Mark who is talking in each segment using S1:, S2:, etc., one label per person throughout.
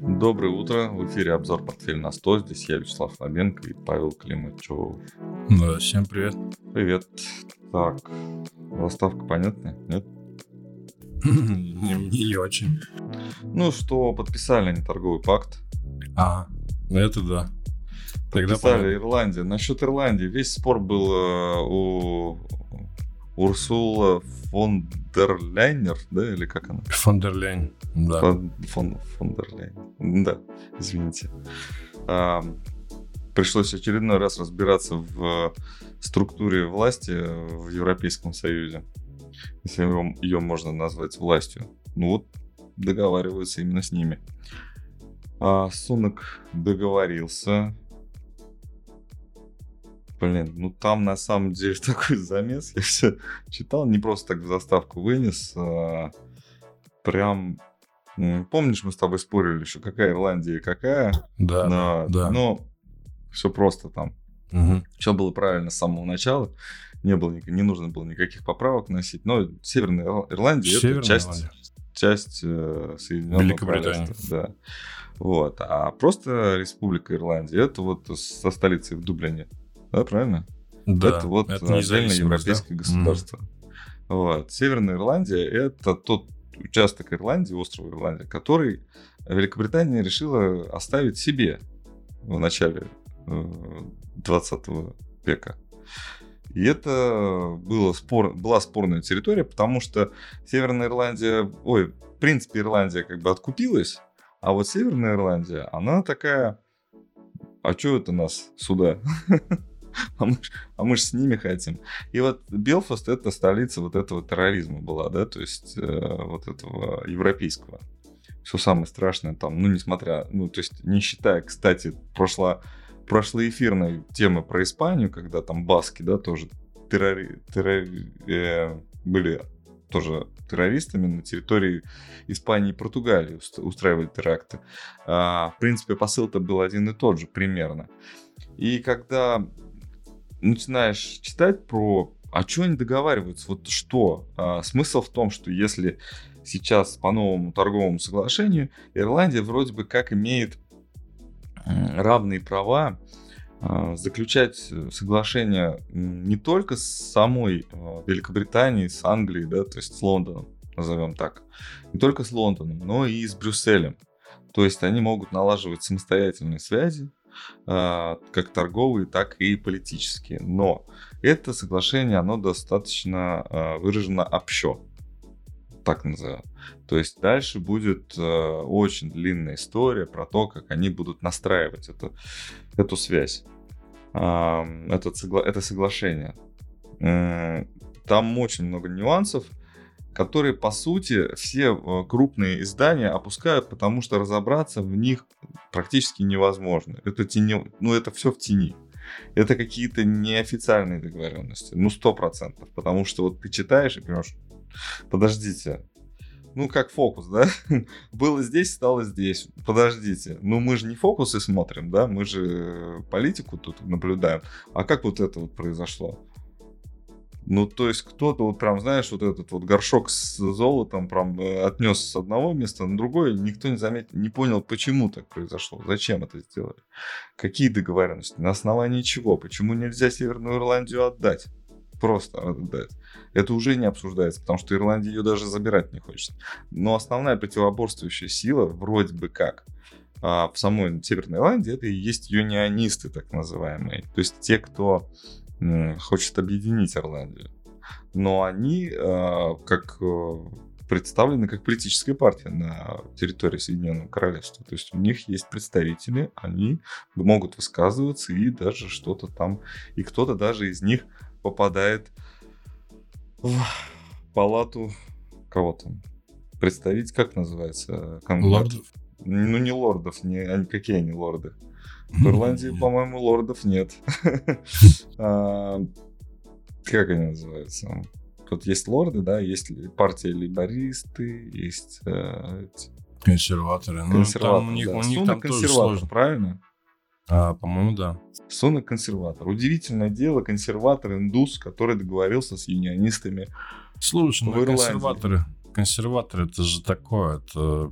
S1: Доброе утро. В эфире обзор портфель на 100. Здесь я, Вячеслав Лобенко и Павел Климачев.
S2: Да, всем привет.
S1: Привет. Так, заставка понятная? Нет?
S2: не, не очень.
S1: Ну что, подписали они торговый пакт.
S2: А, это да.
S1: Тогда подписали Ирландия. Насчет Ирландии. Весь спор был э, у Урсула фон дер Ляйнер, да, или как она?
S2: Фон дер Ляйн, да.
S1: Фон, фон, фон дер Ляйн, да, извините. А, пришлось очередной раз разбираться в структуре власти в Европейском Союзе, если ее можно назвать властью. Ну вот, договариваются именно с ними. А Сунок договорился, Блин, ну там на самом деле такой замес. Я все читал, не просто так в заставку вынес. А, прям Помнишь, мы с тобой спорили еще, какая Ирландия и какая?
S2: Да,
S1: но,
S2: да.
S1: Но все просто там.
S2: Угу.
S1: Все было правильно с самого начала. Не, было, не нужно было никаких поправок носить. Но Северная Ирландия Северная это часть, Ирландия. часть э, Соединенного
S2: Великобритании.
S1: Да. Вот. А просто Республика Ирландия это вот со столицей в Дублине. Да, правильно?
S2: Да,
S1: это вот это отдельное европейское да? государство. Mm. Вот. Северная Ирландия это тот участок Ирландии, острова Ирландия, который Великобритания решила оставить себе в начале 20 э, века. И это было спор, была спорная территория, потому что Северная Ирландия, ой, в принципе, Ирландия как бы откупилась, а вот Северная Ирландия, она такая, а что это нас сюда? а мы, а мы же с ними хотим. И вот Белфаст это столица вот этого терроризма была, да, то есть э, вот этого европейского. Все самое страшное там, ну, несмотря, ну, то есть не считая, кстати, прошла, эфирная тема про Испанию, когда там баски, да, тоже террори, террори, э, были тоже террористами на территории Испании и Португалии устраивали теракты. А, в принципе, посыл-то был один и тот же примерно. И когда начинаешь читать про, а что они договариваются, вот что? А, смысл в том, что если сейчас по новому торговому соглашению Ирландия вроде бы как имеет равные права а, заключать соглашения не только с самой а, Великобританией, с Англией, да, то есть с Лондоном, назовем так, не только с Лондоном, но и с Брюсселем. То есть они могут налаживать самостоятельные связи, как торговые, так и политические. Но это соглашение, оно достаточно а, выражено общо, так назовем. То есть дальше будет а, очень длинная история про то, как они будут настраивать эту, эту связь, это, это соглашение. Там очень много нюансов, которые, по сути, все э, крупные издания опускают, потому что разобраться в них практически невозможно. Это, тени... ну, это все в тени. Это какие-то неофициальные договоренности. Ну, сто процентов. Потому что вот ты читаешь и понимаешь, подождите, ну, как фокус, да? Было здесь, стало здесь. Подождите. Ну, мы же не фокусы смотрим, да? Мы же политику тут наблюдаем. А как вот это вот произошло? Ну, то есть кто-то вот прям, знаешь, вот этот вот горшок с золотом прям э, отнес с одного места на другое, никто не заметил, не понял, почему так произошло, зачем это сделали, какие договоренности, на основании чего, почему нельзя Северную Ирландию отдать, просто отдать. Это уже не обсуждается, потому что Ирландия ее даже забирать не хочет. Но основная противоборствующая сила вроде бы как а, в самой Северной Ирландии это и есть юнионисты, так называемые. То есть те, кто хочет объединить Ирландию. Но они э, как э, представлены как политическая партия на территории Соединенного Королевства. То есть у них есть представители, они могут высказываться и даже что-то там, и кто-то даже из них попадает в палату кого там представить, как называется?
S2: Лордов?
S1: Ну, не лордов, не, они, какие они лорды? В Ирландии, по-моему, лордов нет. А, как они называются? Тут есть лорды, да, есть партия либористы, есть э,
S2: консерваторы. Ну, у них, у них там тоже сложно.
S1: правильно?
S2: А, по-моему, да.
S1: Сунок консерватор. Удивительное дело, консерватор индус, который договорился с юнионистами.
S2: Слушай, ну консерваторы, консерваторы это же такое, это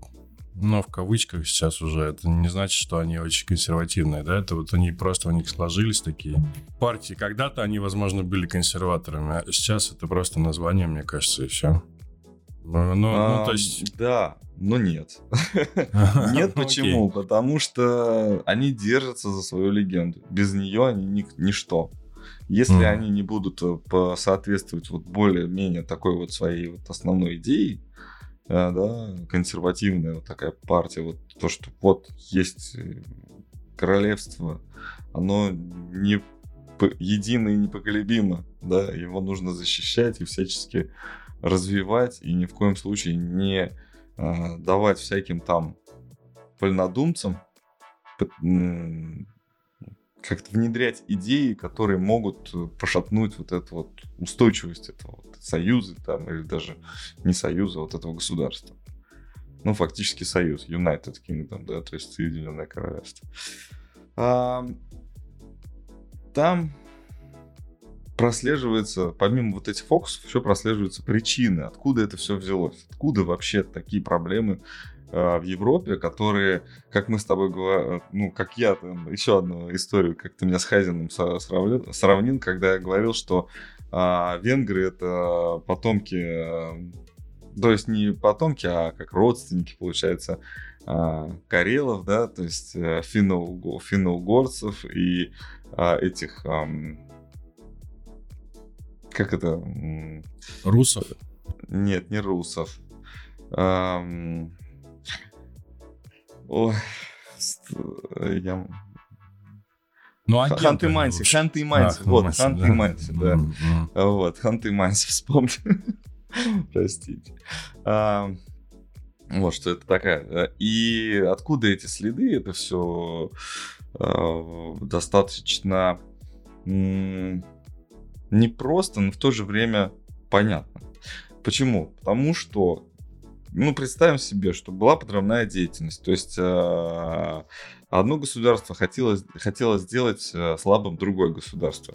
S2: Но в кавычках сейчас уже это не значит, что они очень консервативные, да? Это вот они просто у них сложились такие партии. Когда-то они, возможно, были консерваторами, а сейчас это просто название, мне кажется, и все.
S1: Ну, ну, а, то есть... Да, но нет. Нет, почему? Потому что они держатся за свою легенду. Без нее они ничто. Если они не будут э, соответствовать вот более-менее такой вот своей вот основной идее, да, консервативная вот такая партия, вот то, что вот есть э, королевство, оно не едино и непоколебимо, да, его нужно защищать и всячески развивать, и ни в коем случае не э, давать всяким там вольнодумцам как-то внедрять идеи, которые могут э, пошатнуть вот эту вот устойчивость этого вот союза там, или даже не союза, а вот этого государства. Ну, фактически союз, United Kingdom, да, то есть Соединенное Королевство. А, там прослеживается, помимо вот этих фокусов, еще прослеживаются причины, откуда это все взялось, откуда вообще такие проблемы в Европе, которые, как мы с тобой говорим, ну, как я, там, еще одну историю, как ты меня с Хайзеном сравнил, сравнил когда я говорил, что э, венгры это потомки, э, то есть не потомки, а как родственники, получается, э, карелов, да, то есть э, финно-угорцев и э, этих... Э, как это?
S2: Русов?
S1: Нет, не русов. Ой, я... Ну, а Ханты Манси, Ханты Манси, вот, Ханты Манси, да. Вот, Ханты Манси, вспомни. Простите. Вот, что это такая. И откуда эти следы? Это все а, достаточно непросто, но в то же время понятно. Почему? Потому что, ну, представим себе, что была подрывная деятельность. То есть э, одно государство хотело, хотело сделать э, слабым другое государство.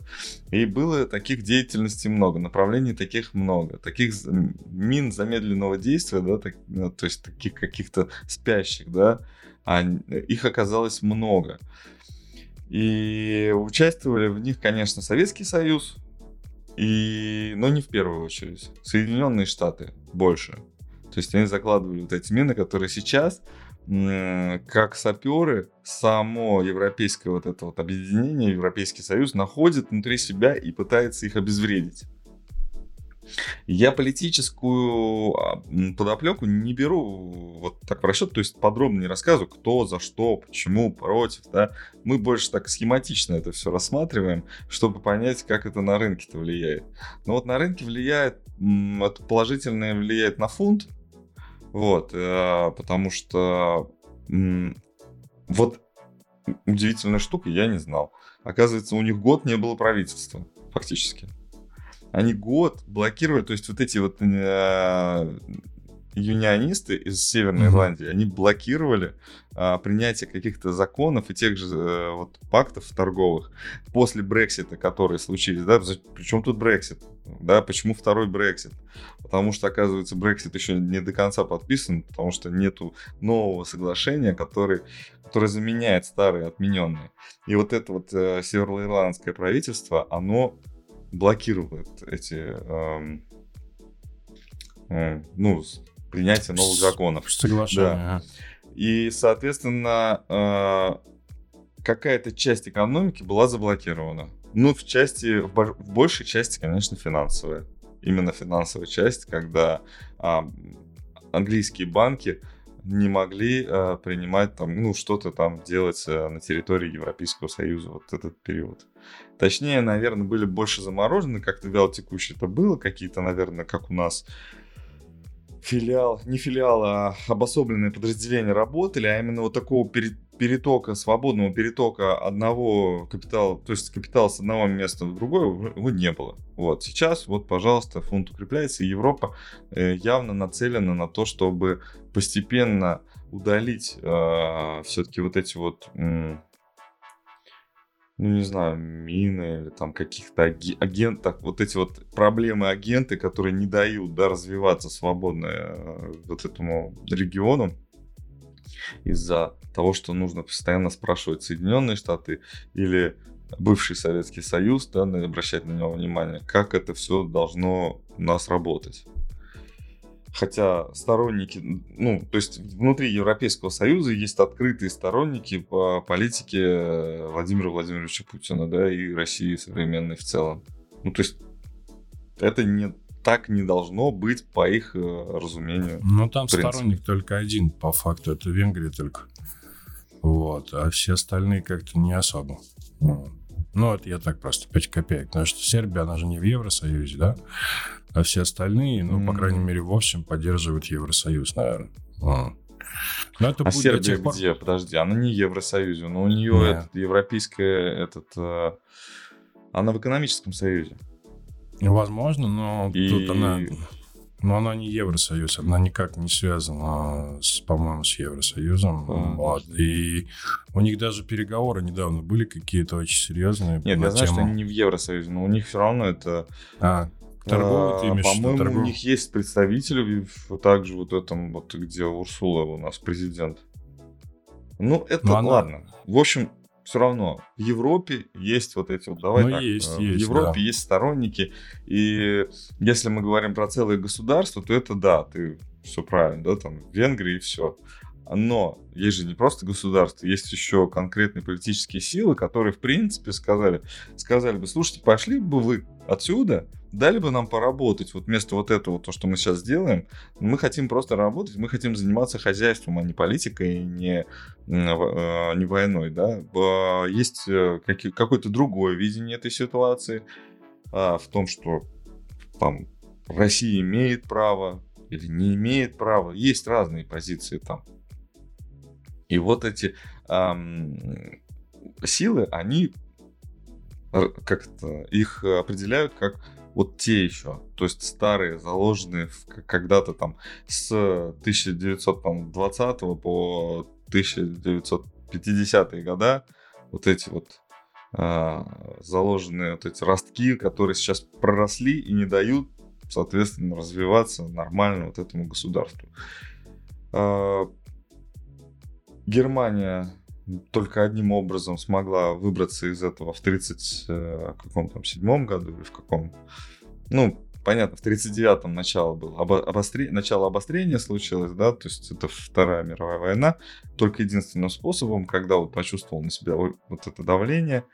S1: И было таких деятельностей много, направлений таких много. Таких мин замедленного действия, да, так, ну, то есть таких каких-то спящих, да, а их оказалось много. И участвовали в них, конечно, Советский Союз, и, но не в первую очередь. Соединенные Штаты больше. То есть они закладывали вот эти мины, которые сейчас, как саперы, само европейское вот это вот объединение, Европейский Союз находит внутри себя и пытается их обезвредить. Я политическую а, подоплеку не беру вот так в расчет, то есть подробно не рассказываю, кто, за что, почему, против, да. Мы больше так схематично это все рассматриваем, чтобы понять, как это на рынке-то влияет. Но вот на рынке влияет, это положительное влияет на фунт, вот, э, потому что вот удивительная штука, я не знал. Оказывается, у них год не было правительства, фактически. Они год блокировали, то есть вот эти вот э, юнионисты из Северной mm-hmm. Ирландии, они блокировали а, принятие каких-то законов и тех же а, вот пактов торговых после Брексита, которые случились, да, причем тут Брексит, да, почему второй Брексит? Потому что, оказывается, Брексит еще не до конца подписан, потому что нету нового соглашения, который, которое заменяет старые отмененные. И вот это вот э, североирландское правительство, оно блокирует эти э, э, ну, принятие новых законов.
S2: Соглашение. Да.
S1: И, соответственно, э, какая-то часть экономики была заблокирована. Ну, в части, в, большей части, конечно, финансовая. Именно финансовая часть, когда э, английские банки не могли э, принимать там, ну, что-то там делать э, на территории Европейского Союза вот этот период. Точнее, наверное, были больше заморожены, как-то вяло текущие это было, какие-то, наверное, как у нас филиал, не филиал, а обособленные подразделения работали, а именно вот такого перетока, свободного перетока одного капитала, то есть капитал с одного места в другое, его не было. Вот сейчас, вот, пожалуйста, фунт укрепляется, и Европа э, явно нацелена на то, чтобы постепенно удалить э, все-таки вот эти вот ну, не знаю, мины или там каких-то агентов, вот эти вот проблемы агенты, которые не дают, да, развиваться свободно э, вот этому региону, из-за того, что нужно постоянно спрашивать Соединенные Штаты или бывший Советский Союз, да, обращать на него внимание, как это все должно у нас работать. Хотя сторонники, ну, то есть внутри Европейского Союза есть открытые сторонники по политике Владимира Владимировича Путина, да, и России современной в целом. Ну, то есть это не так не должно быть по их э, разумению.
S2: Ну, там сторонник только один, по факту, это Венгрия только. Вот, а все остальные как-то не особо. Ну, это я так просто 5 копеек. Потому что Сербия, она же не в Евросоюзе, да? А все остальные, ну, по крайней мере, в общем, поддерживают Евросоюз, наверное.
S1: А. Но это а будет Сербия пор... где? Подожди, она не в Евросоюзе, но у нее yeah. этот европейская, этот, э, она в экономическом союзе.
S2: Возможно, но И... тут она... Но она не Евросоюз, она никак не связана, с, по-моему, с Евросоюзом. А. Вот. И у них даже переговоры недавно были какие-то очень серьезные.
S1: Нет, я знаю, тему... что они не в Евросоюзе, но у них все равно это...
S2: А, торговые, ты
S1: имеешь По-моему, торговые? у них есть представители вот также вот этом, вот где Урсула у нас президент. Ну, это но ладно. Она... В общем, все равно в Европе есть вот эти вот, давай ну, так, есть, в есть, Европе да. есть сторонники, и если мы говорим про целое государство, то это да, ты все правильно, да, там Венгрия и все. Но есть же не просто государство, есть еще конкретные политические силы, которые, в принципе, сказали, сказали бы, слушайте, пошли бы вы отсюда, дали бы нам поработать, вот вместо вот этого, то, что мы сейчас делаем, мы хотим просто работать, мы хотим заниматься хозяйством, а не политикой, не, э, не войной, да. Есть э, какое-то другое видение этой ситуации а, в том, что там Россия имеет право или не имеет права, есть разные позиции там. И вот эти эм, силы, они как-то их определяют как вот те еще, то есть старые, заложенные когда-то там с 1920 по 1950-е года, вот эти вот э, заложенные вот эти ростки, которые сейчас проросли и не дают, соответственно, развиваться нормально вот этому государству. Э, Германия только одним образом смогла выбраться из этого в 30 э, каком там седьмом году или в каком. Ну, понятно, в 39-м начало было, обо- обостре... начало обострения случилось, да, то есть это Вторая мировая война, только единственным способом, когда вот почувствовал на себя вот это давление,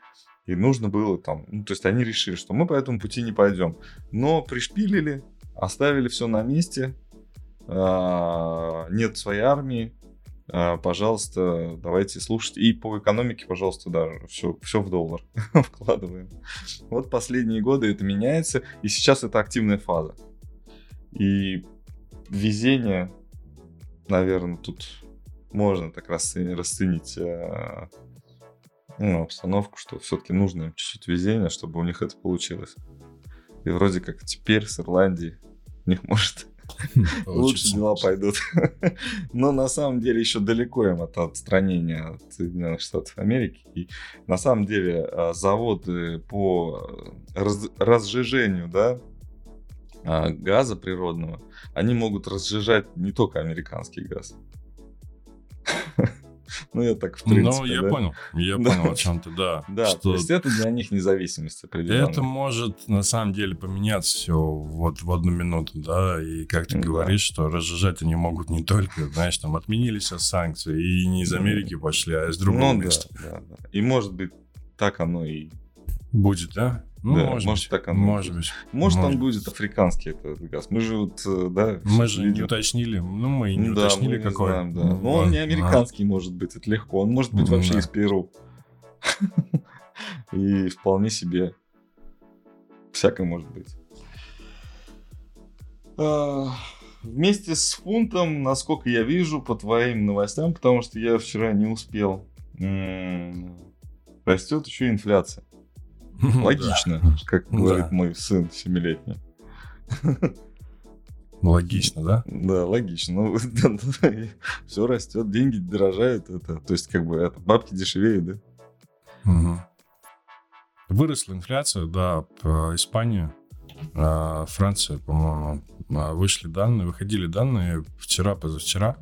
S1: и нужно было там, ну, то есть они решили, что мы по этому пути не пойдем, но пришпилили, оставили все на месте, а, нет своей армии, пожалуйста, давайте слушать. И по экономике, пожалуйста, да, все, все в доллар вкладываем. Вот последние годы это меняется, и сейчас это активная фаза. И везение, наверное, тут можно так расценить, расценить ну, обстановку, что все-таки нужно им чуть-чуть везения, чтобы у них это получилось. И вроде как теперь с Ирландией у них может лучше дела пойдут. Но на самом деле еще далеко им от отстранения от Соединенных Штатов Америки. И на самом деле а, заводы по раз, разжижению да, а, газа природного, они могут разжижать не только американский газ. Ну, я так, в принципе,
S2: Ну, я да? понял. Я да. понял о чем ты, да.
S1: Да, что... то есть это для них независимость определенная.
S2: Это может, на самом деле, поменяться все вот в одну минуту, да, и как ты да. говоришь, что разжижать они могут не только, знаешь, там отменили сейчас санкции, и не из Америки пошли, а из другого ну, места.
S1: Да, да, да. И может быть, так оно и
S2: Будет, да?
S1: Ну, да, может, может быть. так оно
S2: может быть.
S1: Может, может он будет африканский этот газ. Мы же вот, э, да...
S2: Мы же не уточнили. Ну, мы не да, уточнили, какой. Знаем,
S1: да. Но он не американский а. может быть, это легко. Он может быть вообще да. из Перу. И вполне себе всякое может быть. А, вместе с фунтом, насколько я вижу по твоим новостям, потому что я вчера не успел, растет еще инфляция. Логично, как говорит мой сын семилетний.
S2: Логично, да?
S1: Да, логично. Ну, все растет, деньги дорожают. Это, то есть, как бы, это бабки дешевеют, да?
S2: Угу. Выросла инфляция, да, по Испании, а, Франция, по-моему, а, вышли данные, выходили данные вчера, позавчера.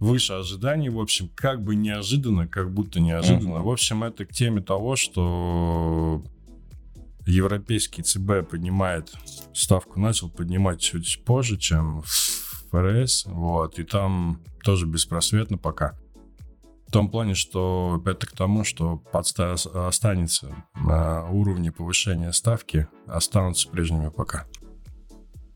S2: Выше ожиданий, в общем, как бы неожиданно, как будто неожиданно. Uh-huh. В общем, это к теме того, что европейский ЦБ поднимает ставку, начал поднимать чуть позже, чем ФРС, вот, и там тоже беспросветно пока. В том плане, что это к тому, что подста- останется на уровне повышения ставки, останутся прежними пока.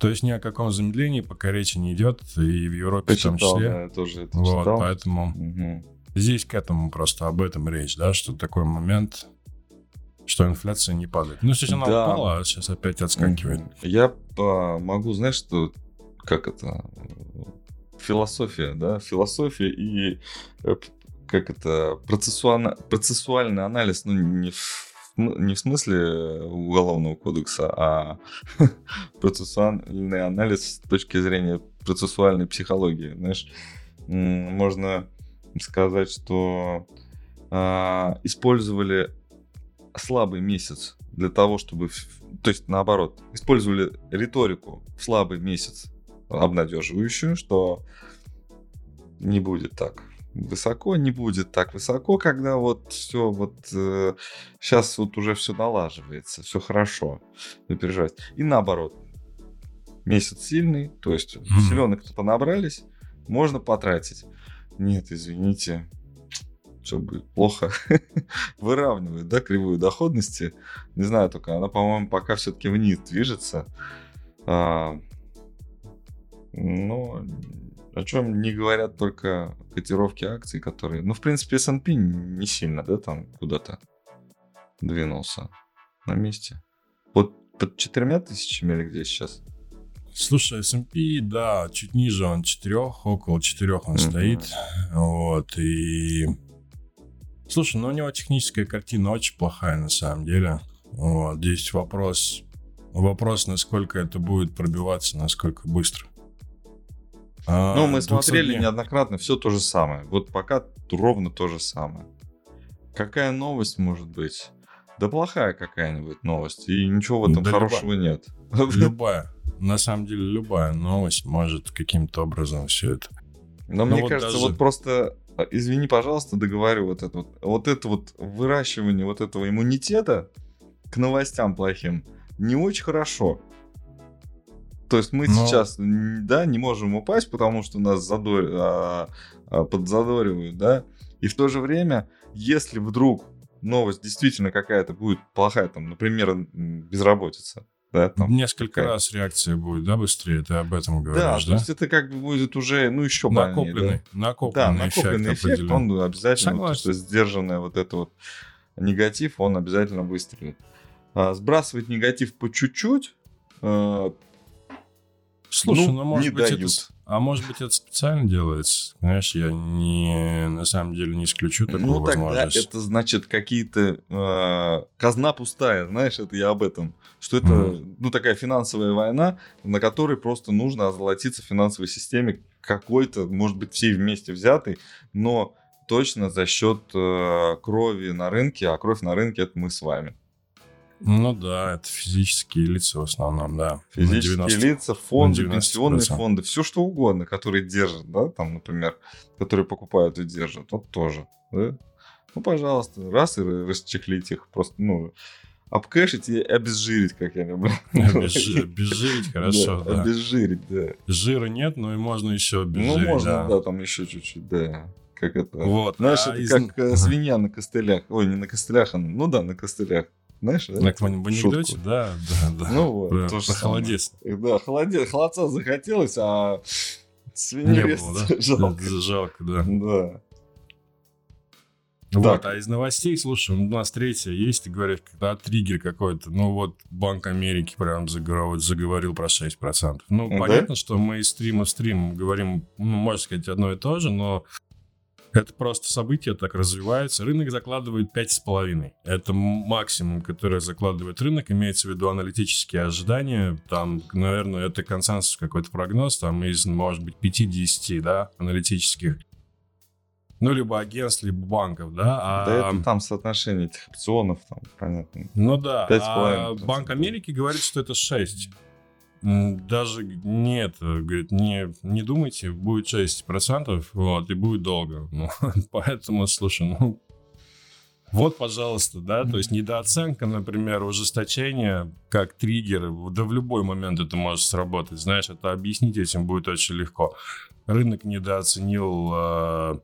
S2: То есть ни о каком замедлении пока речи не идет, и в Европе
S1: Почитал,
S2: в том числе.
S1: Да, я тоже это
S2: вот,
S1: читал.
S2: поэтому
S1: Угу.
S2: здесь к этому просто об этом речь, да, что такой момент, что инфляция не падает. Ну, сейчас она
S1: Да.
S2: упала, а сейчас опять отскакивает.
S1: Я а, могу, знаешь, что как это философия, да, философия и э, как это процессуально, процессуальный анализ, ну не в, не в смысле уголовного кодекса, а процессуальный анализ с точки зрения процессуальной психологии, знаешь, можно сказать, что а, использовали слабый месяц для того, чтобы... То есть, наоборот, использовали риторику в слабый месяц обнадеживающую, что не будет так высоко, не будет так высоко, когда вот все вот сейчас вот уже все налаживается, все хорошо, не переживать. И наоборот, месяц сильный, то есть
S2: Мгм.
S1: селенок-то понабрались, можно потратить. Нет, извините, все будет плохо. Выравнивают, да, кривую доходности. Не знаю, только она, по-моему, пока все-таки вниз движется. А, но о чем не говорят только котировки акций, которые... Ну, в принципе, S&P не сильно, да, там куда-то двинулся на месте. Вот под четырьмя тысячами или где сейчас?
S2: Слушай, S&P, да, чуть ниже он четырех, около четырех он
S1: Мгм.
S2: стоит. Вот, и... Слушай, ну у него техническая картина очень плохая на самом деле. Вот, здесь вопрос... Вопрос, насколько это будет пробиваться, насколько быстро. А,
S1: Ну, мы
S2: 200
S1: смотрели
S2: дней.
S1: неоднократно все то же самое. Вот пока ровно то же самое. Какая новость может быть? Да плохая какая-нибудь новость. И ничего в этом
S2: Да
S1: хорошего нет.
S2: Любая, на самом деле любая новость может каким-то образом все это.
S1: Но
S2: Ну
S1: мне
S2: вот
S1: кажется,
S2: даже-
S1: вот просто, а, извини, пожалуйста, договорю вот это вот. Вот это вот выращивание вот этого иммунитета к новостям плохим не очень хорошо. То есть мы
S2: Но-
S1: сейчас, да, не можем упасть, потому что нас задор... а, а, подзадоривают, да. И в то же время, если вдруг новость действительно какая-то будет плохая, там, например, безработица, да, там,
S2: Несколько
S1: какая-
S2: раз реакция будет, да, быстрее? Ты об этом
S1: да,
S2: говоришь,
S1: то
S2: да?
S1: есть это как бы будет уже, ну, еще больнее, да.
S2: Накопленный,
S1: Да,
S2: накопленный,
S1: накопленный
S2: эффект,
S1: эффект, он обязательно,
S2: Согласен.
S1: то, что сдержанный вот это вот негатив, он обязательно выстрелит. А, сбрасывать негатив по чуть-чуть, э,
S2: Слушай,
S1: ну,
S2: ну, может
S1: не
S2: быть, это,
S1: дают.
S2: с- а может быть, это специально делается? Знаешь, я не, на самом деле не исключу такую
S1: ну тогда
S2: возможность.
S1: это значит какие-то э, казна пустая, знаешь, это я об этом, что это
S2: Мгм.
S1: ну такая финансовая война, на которой просто нужно озолотиться в финансовой системе какой-то, может быть, всей вместе взятой, но точно за счет э, крови на рынке, а кровь на рынке это мы с вами.
S2: Ну да, это физические лица в основном, да.
S1: Физические
S2: 90.
S1: лица, фонды,
S2: 90%.
S1: пенсионные фонды, все что угодно, которые держат, да, там, например, которые покупают и держат, вот тоже, да? Ну, пожалуйста, раз и расчехлить их, просто, ну, обкэшить и обезжирить, как я люблю.
S2: Обезжи- Обезжирить хорошо, да.
S1: Обезжирить, да.
S2: Жира нет, но и можно еще
S1: Ну,
S2: обезжирить,
S1: можно,
S2: да.
S1: да, там еще чуть-чуть, да. Как это...
S2: Вот.
S1: Знаешь,
S2: а
S1: это
S2: из-
S1: как э, свинья на костылях. Ой, не на костылях, а ну да, на костылях. Знаешь, да? Эту
S2: каком-нибудь анекдоте, да, да, да.
S1: Ну вот,
S2: Про-
S1: то же самое.
S2: холодец.
S1: Да, холодец, холодца захотелось, а
S2: Не
S1: свинью
S2: было,
S1: резать
S2: да?
S1: жалко.
S2: Да, Жалко, да.
S1: Да.
S2: Вот,
S1: Так.
S2: а из новостей, слушай, у нас третья есть, ты говоришь, когда триггер какой-то. Ну вот Банк Америки прям заговорил, заговорил про 6%. Ну,
S1: Да?
S2: понятно, что мы из стрима в стрим говорим, ну, можно сказать, одно и то же, но это просто событие так развивается. Рынок закладывает 5,5. Это максимум, который закладывает рынок. Имеется в виду аналитические ожидания. Там, наверное, это консенсус какой-то прогноз. Там из, может быть, 5-10, да, аналитических. Ну, либо агентств, либо банков, да. А,
S1: Да это там соотношение этих опционов, там, понятно.
S2: Ну да, а
S1: 5,5%.
S2: Банк Америки говорит, что это 6. Даже нет, говорит, не, не думайте, будет 6%, вот, и будет долго. Ну, поэтому, слушай, ну, вот, пожалуйста, да, то есть недооценка, например, ужесточение как триггер, да в любой момент это может сработать, знаешь, это объяснить этим будет очень легко. Рынок недооценил э,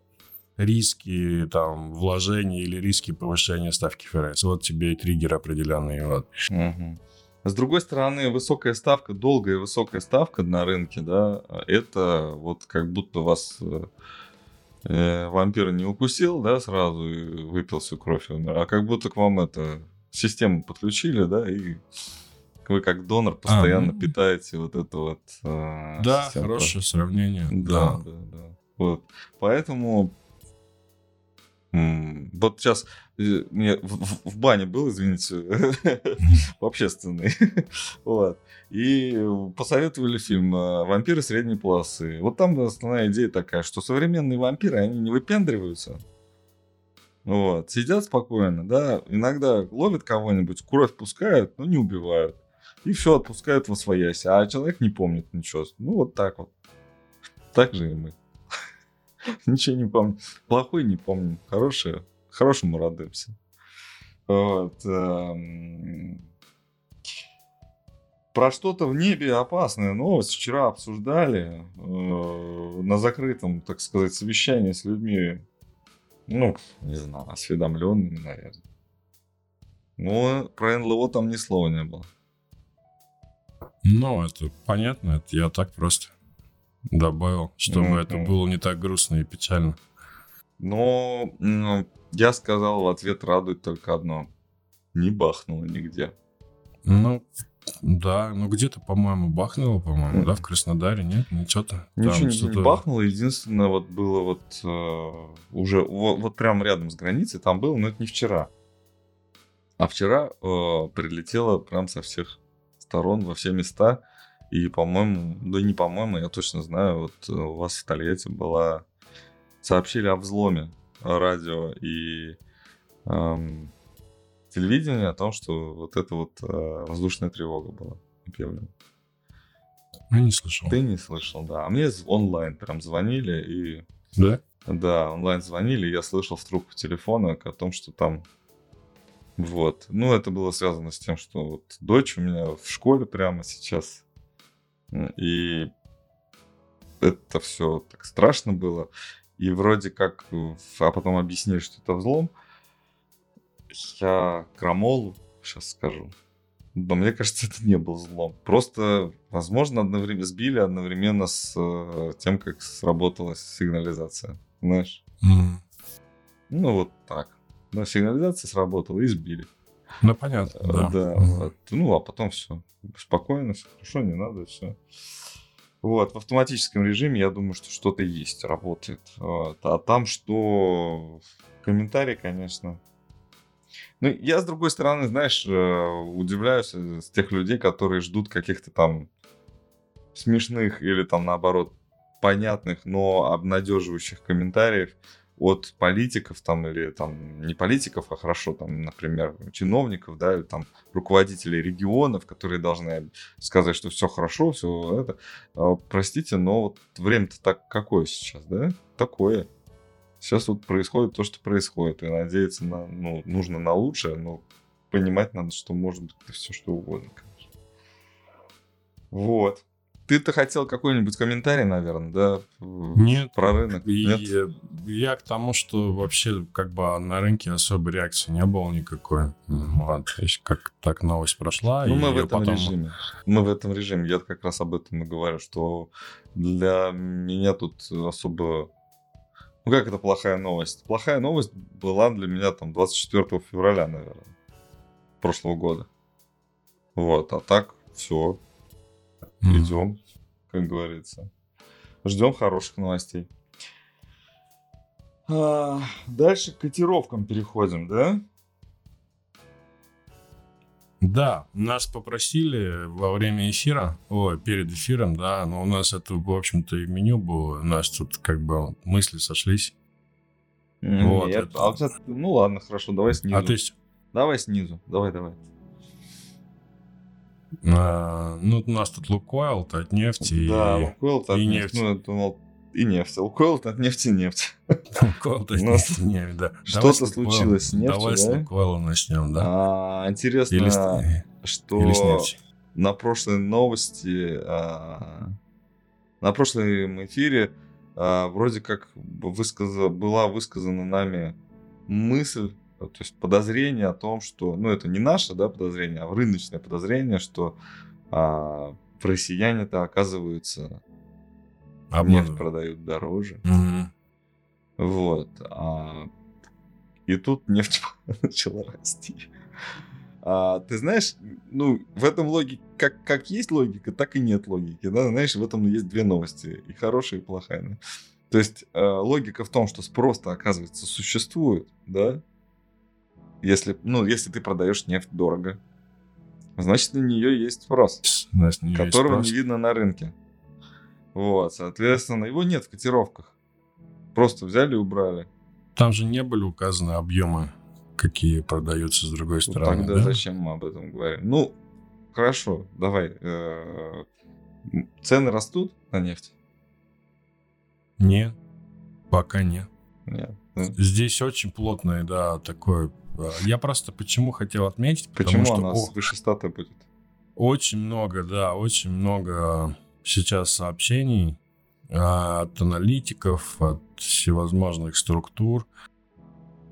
S2: риски там вложений или риски повышения ставки ФРС. Вот тебе и триггер определенный. Вот.
S1: Угу. С другой стороны, высокая ставка, долгая высокая ставка на рынке, да, это вот как будто вас э, э, вампир не укусил, да, сразу и выпил всю кровь а как будто к вам это систему подключили, да, и вы как донор постоянно а, ну... питаете вот это вот.
S2: Э, да, систему. хорошее сравнение.
S1: Да, да, да, да. Вот. Поэтому вот сейчас мне в, в бане был, извините, в общественной. вот. И посоветовали фильм э, «Вампиры средней полосы». Вот там основная идея такая, что современные вампиры, они не выпендриваются. Вот. Сидят спокойно, да, иногда ловят кого-нибудь, кровь пускают, но не убивают. И все, отпускают во своясь. А человек не помнит ничего. Ну, вот так вот. Так же и мы. Ничего не помню. Плохой не помню. Хорошее. Хорошему радуемся. Вот. Эм, про что-то в небе опасная новость. Вчера обсуждали э, на закрытом, так сказать, совещании с людьми, ну, не знаю, осведомленными, наверное. Но про НЛО там ни слова не было.
S2: Ну, это понятно, это я так просто добавил, чтобы mm-hmm. это было не так грустно и печально.
S1: Но ну, я сказал в ответ радует только одно. Не бахнуло нигде.
S2: Ну, да, ну где-то, по-моему, бахнуло, по-моему, mm-hmm. да, в Краснодаре, нет, ничего-то.
S1: Ничего не, не бахнуло, единственное, вот было вот э, уже, вот, вот прямо рядом с границей там было, но это не вчера. А вчера э, прилетело прям со всех сторон, во все места. И, по-моему, да не по-моему, я точно знаю, вот э, у вас в Тольятти была... Сообщили о взломе радио и эм, телевидения о том, что вот эта вот э, воздушная тревога была объявлена.
S2: Я не слышал.
S1: Ты не слышал, да. А мне онлайн прям звонили и...
S2: Да?
S1: Да, онлайн звонили, я слышал в трубку телефона о том, что там вот. Ну, это было связано с тем, что вот дочь у меня в школе прямо сейчас и это все так страшно было. И вроде как, а потом объяснили, что это взлом. Я крамолу сейчас скажу. Но мне кажется, это не был взлом. Просто, возможно, одновременно сбили одновременно с э, тем, как сработала сигнализация. Знаешь? Mm. Ну, вот так. Да, сигнализация сработала и сбили.
S2: Ну, понятно,
S1: э, да. да вот. Ну, а потом все. Спокойно, все хорошо, не надо, все. Вот, в автоматическом режиме, я думаю, что что-то есть, работает. Вот. А там что... Комментарии, конечно. Ну, я, с другой стороны, знаешь, э, удивляюсь э, с тех людей, которые ждут каких-то там смешных или там, наоборот, понятных, но обнадеживающих комментариев от политиков там или там не политиков, а хорошо там, например, чиновников, да, или там руководителей регионов, которые должны сказать, что все хорошо, все это. А, простите, но вот время-то так какое сейчас, да? Такое. Сейчас вот происходит то, что происходит, и надеяться на, ну, нужно на лучшее, но понимать надо, что может быть все что угодно, конечно. Вот. Ты-то хотел какой-нибудь комментарий, наверное, да?
S2: Нет.
S1: Про рынок?
S2: Нет? Я к тому, что вообще как бы на рынке особой реакции не было никакой. Вот. Как так новость прошла.
S1: Ну, мы в этом потом... режиме. Мы в этом режиме. Я как раз об этом и говорю, что для меня тут особо... Ну, как это плохая новость? Плохая новость была для меня там 24 февраля, наверное, прошлого года. Вот, а так все, Mm. Идем, как говорится. Ждем хороших новостей. А, дальше к котировкам переходим, да?
S2: Да, нас попросили во время эфира, ой, перед эфиром, да, но у нас это, в общем-то, и меню было, у нас тут как бы мысли сошлись.
S1: Mm, вот, Нет, это... а, ну ладно, хорошо, давай снизу. А ты... Давай снизу, давай, давай.
S2: А, ну, у нас тут Лукойл, от нефти
S1: да,
S2: и,
S1: Лукойл, от
S2: и
S1: нефть.
S2: нефть.
S1: Ну, я думал, и нефть. Лукойл, от нефти, нефть.
S2: Лукойл, от
S1: Ну,
S2: нефти, нефть, да.
S1: что-то случилось с нефтью,
S2: Давай с? Лукойла начнем, да.
S1: А, интересно, что
S2: нефти.
S1: на прошлой новости, а, на прошлом эфире а, вроде как высказа- была высказана нами мысль, то есть подозрение о том, что, ну это не наше, да, подозрение, а рыночное подозрение, что а, россияне-то оказывается нефть
S2: Обманываю.
S1: продают дороже.
S2: Мгм.
S1: Вот. а, и тут нефть начала расти. А, ты знаешь, ну, в этом логике, как, как есть логика, так и нет логики, да, знаешь, в этом есть две новости, и хорошая, и плохая. да. То есть э, логика в том, что спрос-то, оказывается, существует, да, если, ну, если ты продаешь нефть дорого, значит, на нее есть спрос
S2: У нас не есть
S1: которого
S2: спрос.
S1: не видно на рынке. Вот, соответственно, его нет в котировках. Просто взяли и убрали.
S2: Там же не были указаны объемы, какие продаются с другой
S1: Ну,
S2: стороны.
S1: Тогда
S2: да?
S1: зачем мы об этом говорим? Ну, хорошо, давай. э, Цены растут на нефть?
S2: Не, пока нет.
S1: Нет. Ну,
S2: Здесь очень плотное, да, такое. Я просто почему хотел отметить,
S1: Почему
S2: потому что
S1: она
S2: о-
S1: свыше 100 будет?
S2: очень много, да, очень много сейчас сообщений от аналитиков, от всевозможных структур,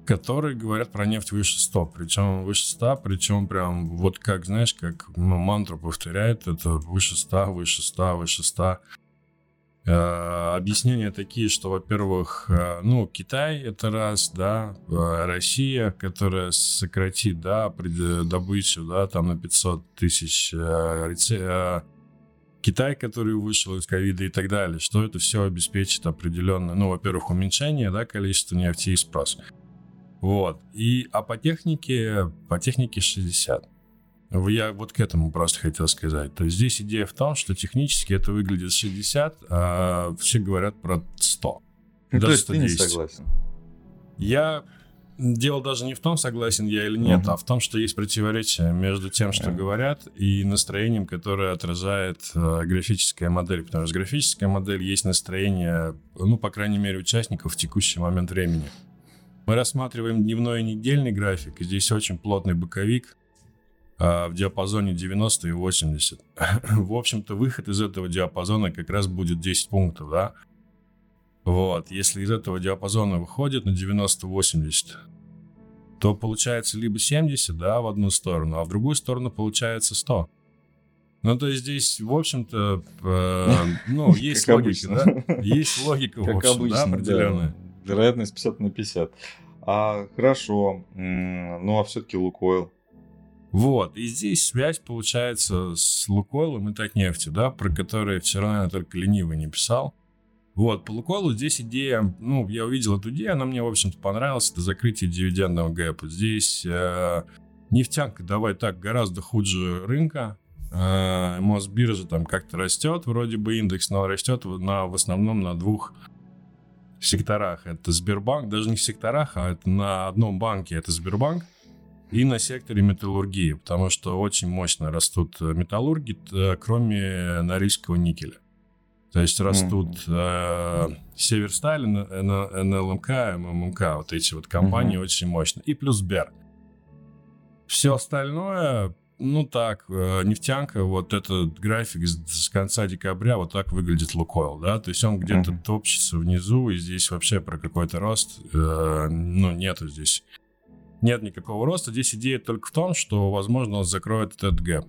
S2: которые говорят про нефть выше 100. Причем выше 100, причем прям вот как, знаешь, как ну, мантру повторяет, это выше 100, выше 100, выше 100. Э, Объяснения такие, что, во-первых, э, ну, Китай это раз, да, э, Россия, которая сократит, да, добычу, да, там на 500 тысяч, Китай, который вышел из ковида и так далее, что это все обеспечит определенно, ну, во-первых, уменьшение, да, количества нефти и спрос. Вот. И, а по технике, по технике 60. Я вот к этому просто хотел сказать. То есть здесь идея в том, что технически это выглядит 60, а все говорят про 100.
S1: Ну, то есть ты не
S2: 110.
S1: согласен.
S2: Я... Дело даже не в том, согласен я или нет,
S1: Мгм.
S2: а в том, что есть противоречие между тем, что говорят, и настроением, которое отражает э, графическая модель. Потому что графическая модель есть настроение, ну, по крайней мере, участников в текущий момент времени. Мы рассматриваем дневной и недельный график, и здесь очень плотный боковик в диапазоне 90 и 80. в общем-то, выход из этого диапазона как раз будет 10 пунктов, да? Вот, если из этого диапазона выходит на 90-80, то получается либо 70, да, в одну сторону, а в другую сторону получается 100. Ну, то есть здесь, в общем-то, э, ну, есть
S1: Как
S2: логика, да?
S1: обычно.
S2: Есть логика, в
S1: Как
S2: общем,
S1: обычно,
S2: да,
S1: да.
S2: определенная.
S1: Вероятность 50 на 50. А, хорошо. Ну, а все-таки Лукойл.
S2: Вот, и здесь связь получается с Лукойлом и Татнефтью, да, про которые вчера, наверное, только ленивый не писал. Вот, по Лукойлу здесь идея, ну, я увидел эту идею, она мне, в общем-то, понравилась, это закрытие дивидендного гэпа. Здесь э, нефтянка, давай так, гораздо хуже рынка, э, Мосбиржа там как-то растет, вроде бы индекс, но растет на, в основном на двух секторах. Это Сбербанк, даже не в секторах, а это на одном банке, это Сбербанк, и на секторе металлургии, потому что очень мощно растут э, металлурги, т- кроме норильского никеля. То есть растут э, Северсталь, НЛМК, ММК, вот эти вот компании
S1: Мгм.
S2: очень мощно. И плюс Сбер. Все остальное, ну так, э, нефтянка, вот этот график с, с конца декабря, вот так выглядит Лукойл, да, то есть он где-то
S1: Мгм.
S2: топчется внизу, и здесь вообще про какой-то рост, э, ну, нету здесь. Нет никакого роста, здесь идея только в том, что, возможно, он закроет этот гэп.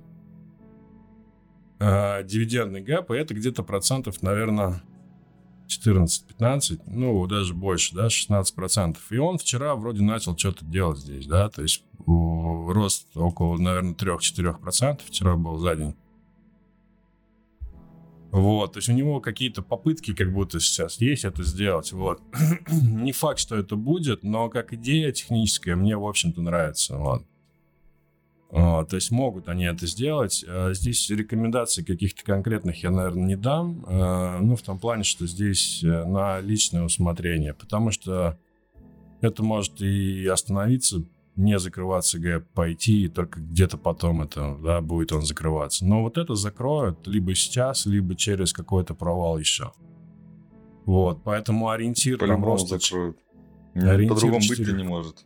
S2: Э, дивидендный гэп, и это где-то процентов, наверное, 14-15, ну, даже больше, да, 16 процентов. И он вчера вроде начал что-то делать здесь, да, то есть рост около, наверное, 3-4 процентов вчера был за день. Вот, то есть у него какие-то попытки как будто сейчас есть это сделать, вот. Не факт, что это будет, но как идея техническая мне, в общем-то, нравится, вот. А, то есть могут они это сделать. А, Здесь рекомендаций каких-то конкретных я, наверное, не дам. А, Ну, в том плане, что здесь э, на личное усмотрение. Потому что это может и остановиться не закрываться гэп, пойти, и только где-то потом это, да, будет он закрываться. Но вот это закроют либо сейчас, либо через какой-то провал еще. Вот, поэтому ориентир
S1: там роста... закроют. По-другому 4... быть-то не может.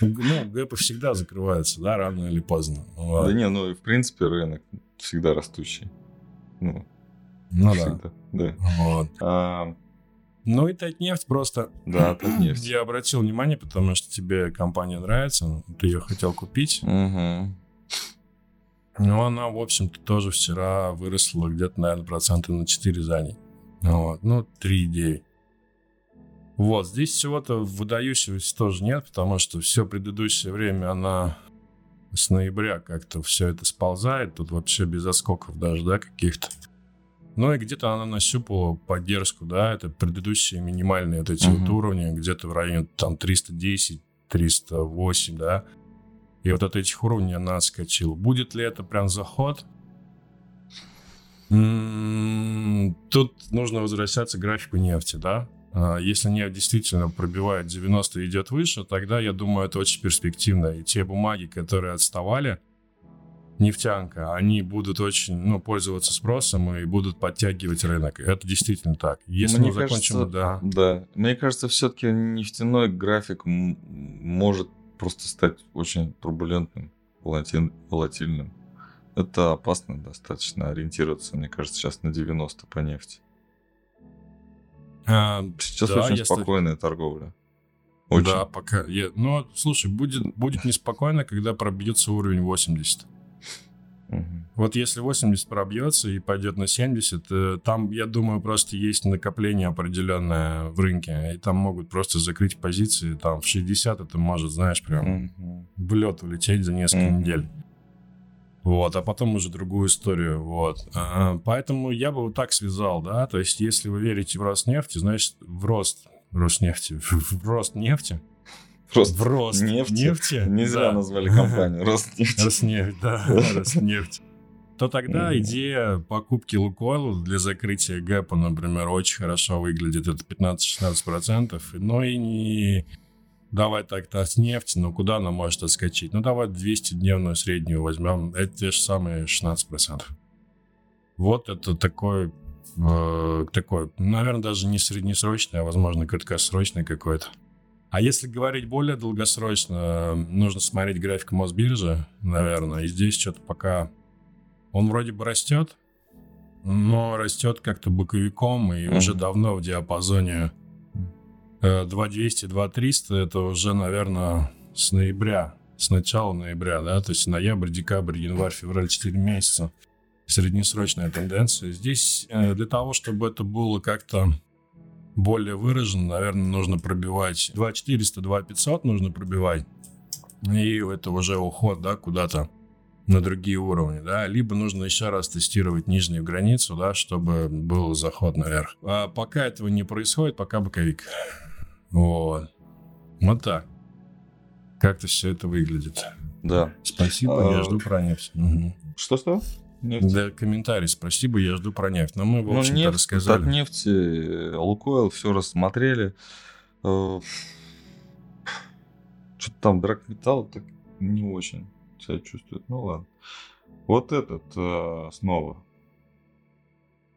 S2: Ну, гэпы всегда закрываются, да, рано или поздно.
S1: Вот. Да не, ну, в принципе, рынок всегда растущий.
S2: Ну, ну
S1: всегда, да. да.
S2: Вот. А, ну и Татнефть просто...
S1: Да, Татнефть.
S2: Я обратил внимание, потому что тебе компания нравится, ты ее хотел купить.
S1: Угу.
S2: Ну, она, в общем-то, тоже вчера выросла где-то, наверное, проценты на 4 за ней. Вот. Ну, 3,9. Вот, здесь всего-то выдающегося тоже нет, потому что все предыдущее время она с ноября как-то все это сползает, тут вообще без оскоков даже, да, каких-то. Ну и где-то она нащупала поддержку, да, это предыдущие минимальные вот эти uh-huh. вот уровни, где-то в районе там 310, 308, да. И вот от этих уровней она скачила. Будет ли это прям заход? М-м-м, тут нужно возвращаться к графику нефти, да. А, если нефть действительно пробивает 90 и идет выше, тогда, я думаю, это очень перспективно. И те бумаги, которые отставали, нефтянка, они будут очень, ну, пользоваться спросом и будут подтягивать рынок. Это действительно так. Если Мне мы закончим,
S1: кажется, да. Да. Мне кажется, все-таки нефтяной график может просто стать очень турбулентным, волатильным. Это опасно достаточно ориентироваться, мне кажется, сейчас на 90 по нефти. А, сейчас да, очень если... спокойная торговля.
S2: Очень. Да, пока. Я... Ну, слушай, будет, будет неспокойно, когда пробьется уровень 80. Вот если 80 пробьется и пойдет на 70, э, там, я думаю, просто есть накопление определенное в рынке, и там могут просто закрыть позиции, там в 60 это может, знаешь, прям в лед улететь за несколько недель. Вот, а потом уже другую историю, вот. А, поэтому я бы вот так связал, да, то есть если вы верите в рост нефти, значит, в рост Роснефти, в рост нефти,
S1: Просто
S2: в рост
S1: нефти.
S2: нефти
S1: Не зря
S2: да.
S1: назвали компанию Роснефть.
S2: Роснефть, да, Роснефть. То тогда идея покупки Лукойла для закрытия гэпа, например, очень хорошо выглядит. Это 15-16%. Но и не давай так-то с нефти, но куда она может отскочить? Ну, давай 200-дневную среднюю возьмем. Это те же самые 16%. Вот это такой, э, такой, наверное, даже не среднесрочный, а, возможно, краткосрочный какой-то. А если говорить более долгосрочно, нужно смотреть график Мосбиржи, наверное. И здесь что-то пока... Он вроде бы растет, но растет как-то боковиком и mm-hmm. уже давно в диапазоне 2200, э, 2300. Это уже, наверное, с ноября, с начала ноября, да, то есть ноябрь, декабрь, январь, февраль, 4 месяца. Среднесрочная тенденция. Здесь э, для того, чтобы это было как-то более выражен, наверное, нужно пробивать 2400, 2500 нужно пробивать. И это уже уход, да, куда-то на другие уровни, да, либо нужно еще раз тестировать нижнюю границу, да, чтобы был заход наверх. А пока этого не происходит, пока боковик. Вот. Вот так. Как-то все это выглядит.
S1: Да.
S2: Спасибо, а... я жду про нефть. Угу. Нефть. Да, комментарий, спасибо, я жду про нефть. Но мы, в ну, общем-то, нефть, рассказали.
S1: От нефти, Лукойл, все рассмотрели. Э, что-то там драгметалл так не очень себя чувствует. Ну ладно. Вот этот э, снова.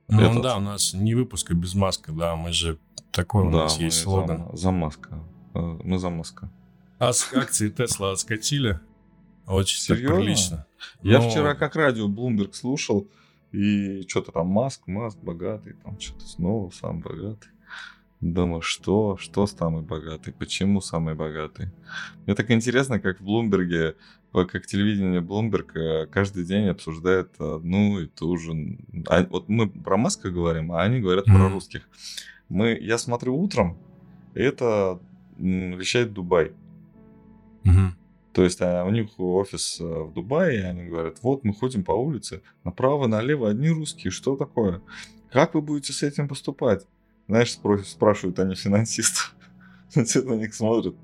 S2: Ну этот. да, у нас не выпуска без маска, да, мы же такой у да, нас есть слоган.
S1: За, за маска. Э, мы за маска.
S2: А с акции Тесла отскочили? Очень Серьезно? прилично.
S1: Я Но... вчера как радио Bloomberg слушал, и что-то там Маск, Маск богатый, там что-то снова сам богатый. Думаю, что, что самый богатый, почему самый богатый. Мне так интересно, как в Блумберге, как телевидение Блумберг э, каждый день обсуждает одну и ту же... А, вот мы про Маска говорим, а они говорят mm-hmm. про русских. Мы, я смотрю утром, и это вещает Дубай.
S2: Mm-hmm.
S1: То есть а, у них офис э, в Дубае, и они говорят, вот мы ходим по улице, направо, налево одни русские, что такое? Как вы будете с этим поступать? Знаешь, спрашивают они финансистов. Те на них смотрят.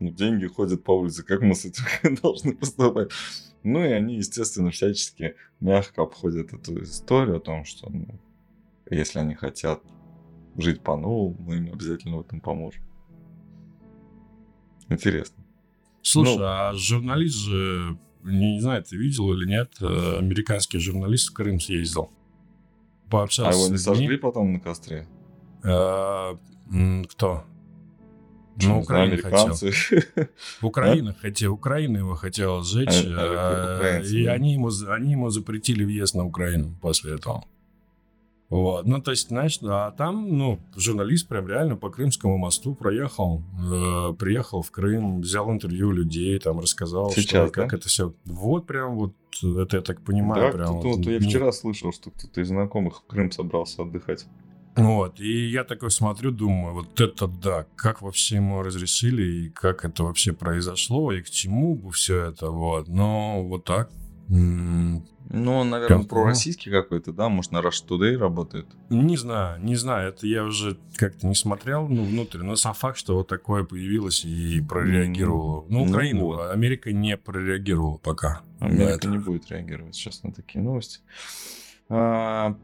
S1: Ну, деньги ходят по улице, как мы с этим должны поступать? Ну и они, естественно, всячески мягко обходят эту историю о том, что ну, если они хотят жить по-новому, мы им обязательно в этом поможем. Интересно.
S2: Слушай, ну, а журналист же, не, не знаю, ты видел или нет, э, американский журналист в Крым съездил.
S1: Пообщался а его не сожгли потом на костре?
S2: А, кто? Ну, Украина хотел. Украина хотел, Украина его хотела сжечь, а, а, и они ему, они ему запретили въезд на Украину после этого. Вот. Ну, то есть, знаешь, а там, ну, журналист прям реально по Крымскому мосту проехал, э, приехал в Крым, взял интервью людей, там рассказал, Сейчас, что, да? как это все. Вот прям вот, это я так понимаю, да, прям.
S1: Вот, вот, я вчера слышал, что кто-то из знакомых в Крым собрался отдыхать.
S2: Вот, и я такой смотрю, думаю, вот это да, как вообще ему разрешили, и как это вообще произошло, и к чему бы все это, вот. Но вот так,
S1: ну, он, наверное, как? пророссийский какой-то, да? Может, на Rush Today работает?
S2: Не знаю, не знаю. Это я уже как-то не смотрел, ну, внутрь. Но сам факт, что вот такое появилось и прореагировало. Ну, ну Украина, ну, вот. Америка не прореагировала пока.
S1: Америка не будет реагировать сейчас на такие новости. А,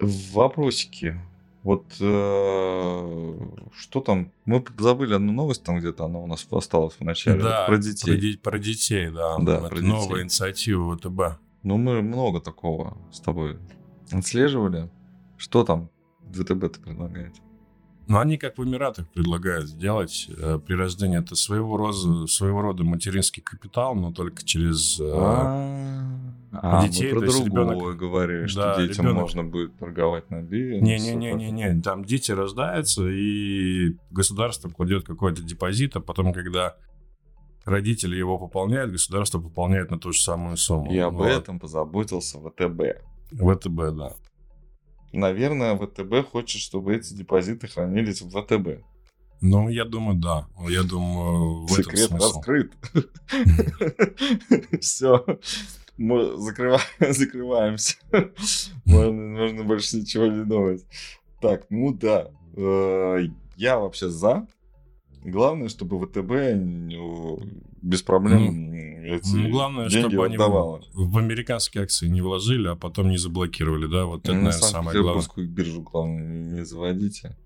S1: вопросики. Вот э, что там? Мы забыли одну новость там где-то, она у нас осталась в начале.
S2: Да,
S1: про детей.
S2: Про, про детей, да. да про новая детей. инициатива ВТБ.
S1: Ну, мы много такого с тобой отслеживали. Что там ВТБ-то предлагает?
S2: Ну, они как в Эмиратах предлагают сделать э, при рождении. Это своего рода, своего рода материнский капитал, но только через э,
S1: а, детей. Мы про другое ребенок... говорили, что да, детям ребенок... можно будет торговать на бирже.
S2: Не-не-не-не-не. Там дети рождаются, и государство кладет какой-то депозит, а потом, когда родители его пополняют, государство пополняет на ту же самую сумму.
S1: И об вот. этом позаботился ВТБ.
S2: ВТБ, да.
S1: Наверное, ВТБ хочет, чтобы эти депозиты хранились в ВТБ.
S2: Ну, я думаю, да. Я думаю, в
S1: Секрет
S2: этом смысл.
S1: раскрыт. Все. Мы закрываемся. Можно больше ничего не думать. Так, ну да. Э, я вообще за Главное, чтобы ВТБ без проблем
S2: ну, эти ну, главное, деньги чтобы отдавало. они в, в американские акции не вложили, а потом не заблокировали, да? Вот это, наверное, самое главное.
S1: биржу, главное, не заводите.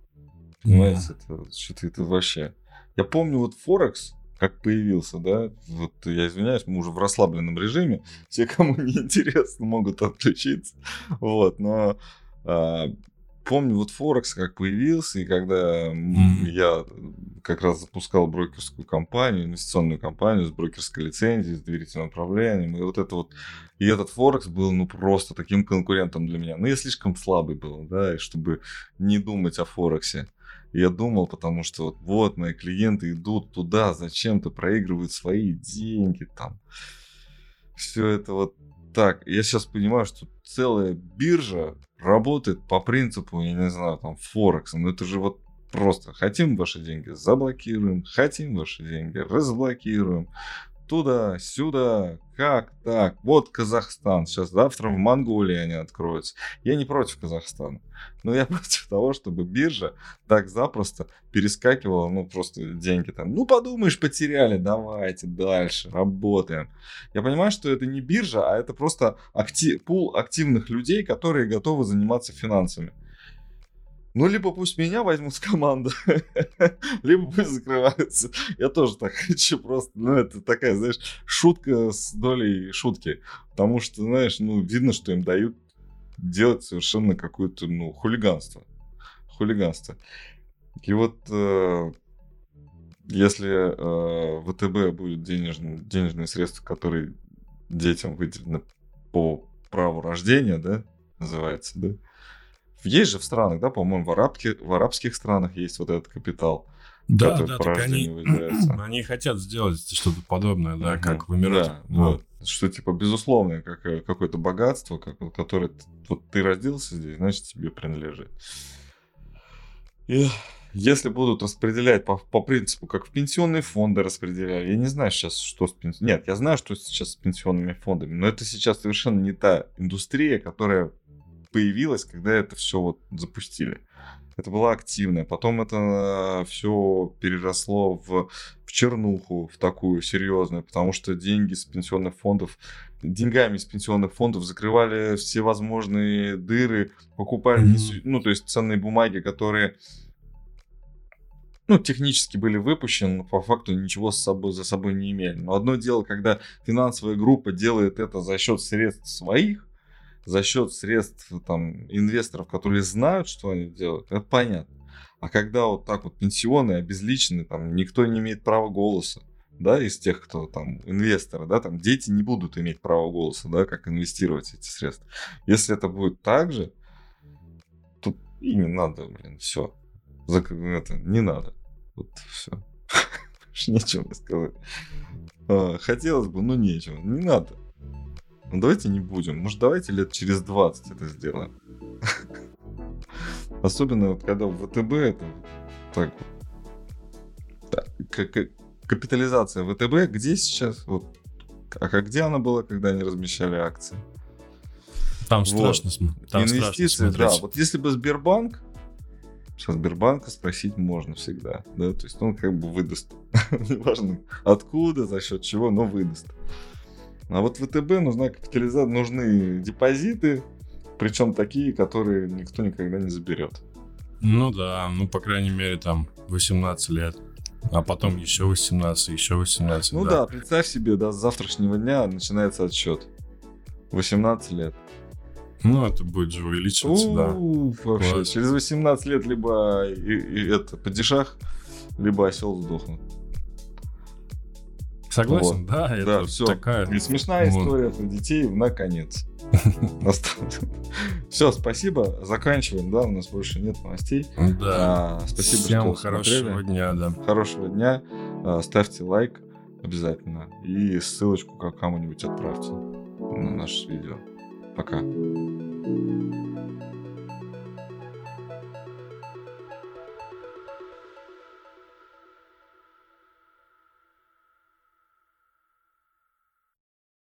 S1: Понимаете, mm. это что-то это вообще... Я помню, вот Форекс, как появился, да, вот я извиняюсь, мы уже в расслабленном режиме, те, кому не интересно, могут отключиться, вот, но а, помню вот Форекс как появился, и когда mm-hmm. я как раз запускал брокерскую компанию, инвестиционную компанию с брокерской лицензией, с доверительным управлением, и вот это вот, и этот Форекс был, ну, просто таким конкурентом для меня. Но я слишком слабый был, да, и чтобы не думать о Форексе. Я думал, потому что вот, вот мои клиенты идут туда, зачем-то проигрывают свои деньги там. Все это вот так. Я сейчас понимаю, что целая биржа работает по принципу, я не знаю, там, Форекса. Но это же вот просто хотим ваши деньги, заблокируем, хотим ваши деньги, разблокируем. Туда, сюда, как так? Вот Казахстан. Сейчас завтра в Монголии они откроются. Я не против Казахстана. Но я против того, чтобы биржа так запросто перескакивала, ну, просто деньги там. Ну, подумаешь, потеряли, давайте дальше, работаем. Я понимаю, что это не биржа, а это просто актив, пул активных людей, которые готовы заниматься финансами. Ну, либо пусть меня возьмут в команду, либо пусть закрываются. Я тоже так хочу просто. Ну, это такая, знаешь, шутка с долей шутки. Потому что, знаешь, ну, видно, что им дают делать совершенно какое-то, ну, хулиганство. Хулиганство. И вот э, если э, ВТБ будет денежные, денежные средства, которые детям выделены по праву рождения, да, называется, да, есть же в странах, да, по-моему, в, арабке, в арабских странах есть вот этот капитал.
S2: Да, да, так они, они хотят сделать что-то подобное, да, как в Эмиратах. Да,
S1: вот. Что типа безусловное как, э, какое-то богатство, как, которое вот ты родился здесь, значит тебе принадлежит. И если будут распределять по, по принципу, как в пенсионные фонды распределяли, я не знаю сейчас, что с пенсионными... Нет, я знаю, что сейчас с пенсионными фондами, но это сейчас совершенно не та индустрия, которая появилась, когда это все вот запустили. Это была активная. Потом это все переросло в, в чернуху, в такую серьезную, потому что деньги с пенсионных фондов, деньгами из пенсионных фондов закрывали все возможные дыры, покупали, mm-hmm. ну, то есть ценные бумаги, которые ну, технически были выпущены, но по факту ничего с собой, за собой не имели. Но одно дело, когда финансовая группа делает это за счет средств своих, за счет средств там, инвесторов, которые знают, что они делают, это понятно. А когда вот так вот пенсионные, обезличенные, там никто не имеет права голоса, да, из тех, кто там инвесторы, да, там дети не будут иметь права голоса, да, как инвестировать эти средства. Если это будет так же, то и не надо, блин, все. Это, не надо. Вот все. Нечего сказать. А, хотелось бы, но нечего. Не надо. Ну давайте не будем. Может, давайте лет через 20 это сделаем. Особенно вот когда в ВТБ это так вот. Капитализация ВТБ где сейчас? Вот, а как где она была, когда они размещали акции?
S2: Там вот. страшно, там
S1: Инвестиции, страшно да. Вот если бы Сбербанк, со Сбербанка спросить можно всегда, да, то есть он как бы выдаст, неважно откуда, за счет чего, но выдаст. А вот ВТБ нужна капитализация, нужны депозиты, причем такие, которые никто никогда не заберет.
S2: Ну да, ну по крайней мере там 18 лет. А потом еще 18, еще 18.
S1: Ну да. да, представь себе, да, с завтрашнего дня начинается отсчет. 18 лет.
S2: Ну, это будет же увеличиваться, У-у-у,
S1: да. Вообще, Класс. через 18 лет либо и, и это падишах, либо осел сдохнут.
S2: Согласен, вот. да, это да,
S1: все.
S2: такая...
S1: И смешная вот. история про детей наконец. Все, спасибо. Заканчиваем, да, у нас больше нет новостей.
S2: Да.
S1: А, спасибо,
S2: Всем что хорошего смотрели. дня, да.
S1: Хорошего дня. А, ставьте лайк обязательно. И ссылочку как кому-нибудь отправьте на наше видео. Пока.